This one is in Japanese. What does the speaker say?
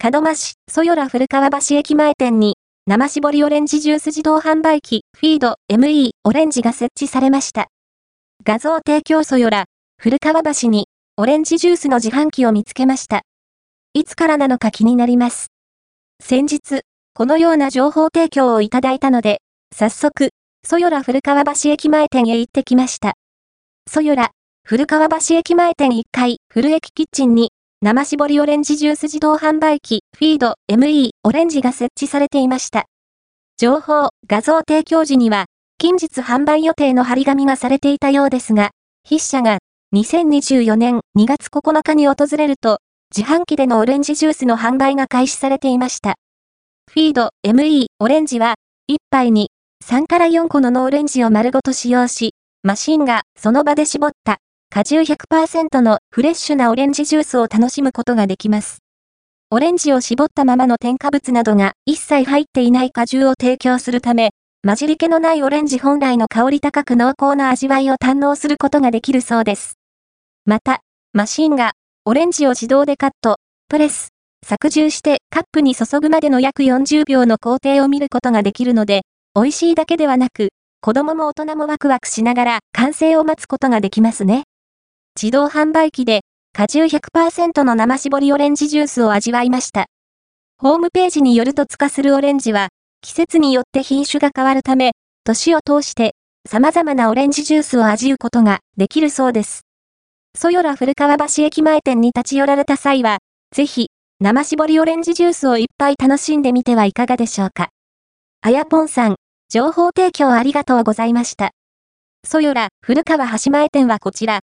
門真市、ソヨラ古川橋駅前店に、生搾りオレンジジュース自動販売機、フィード、ME、オレンジが設置されました。画像提供ソヨラ、古川橋に、オレンジジュースの自販機を見つけました。いつからなのか気になります。先日、このような情報提供をいただいたので、早速、ソヨラ古川橋駅前店へ行ってきました。ソヨラ、古川橋駅前店1階、古駅キッチンに、生搾りオレンジジュース自動販売機、フィード、ME、オレンジが設置されていました。情報、画像提供時には、近日販売予定の張り紙がされていたようですが、筆者が2024年2月9日に訪れると、自販機でのオレンジジュースの販売が開始されていました。フィード、ME、オレンジは、1杯に3から4個のノーレンジを丸ごと使用し、マシンがその場で絞った果汁100%のフレッシュなオレンジジュースを楽しむことができます。オレンジを絞ったままの添加物などが一切入っていない果汁を提供するため、混じり気のないオレンジ本来の香り高く濃厚な味わいを堪能することができるそうです。また、マシンがオレンジを自動でカット、プレス、搾汁してカップに注ぐまでの約40秒の工程を見ることができるので、美味しいだけではなく、子供も大人もワクワクしながら完成を待つことができますね。自動販売機で果汁100%の生搾りオレンジジュースを味わいました。ホームページによると付加するオレンジは、季節によって品種が変わるため、年を通して様々なオレンジジュースを味うことができるそうです。ソヨラ古川橋駅前店に立ち寄られた際は、ぜひ、生搾りオレンジジュースをいっぱい楽しんでみてはいかがでしょうか。あやぽんさん、情報提供ありがとうございました。ソヨラ古川橋前店はこちら、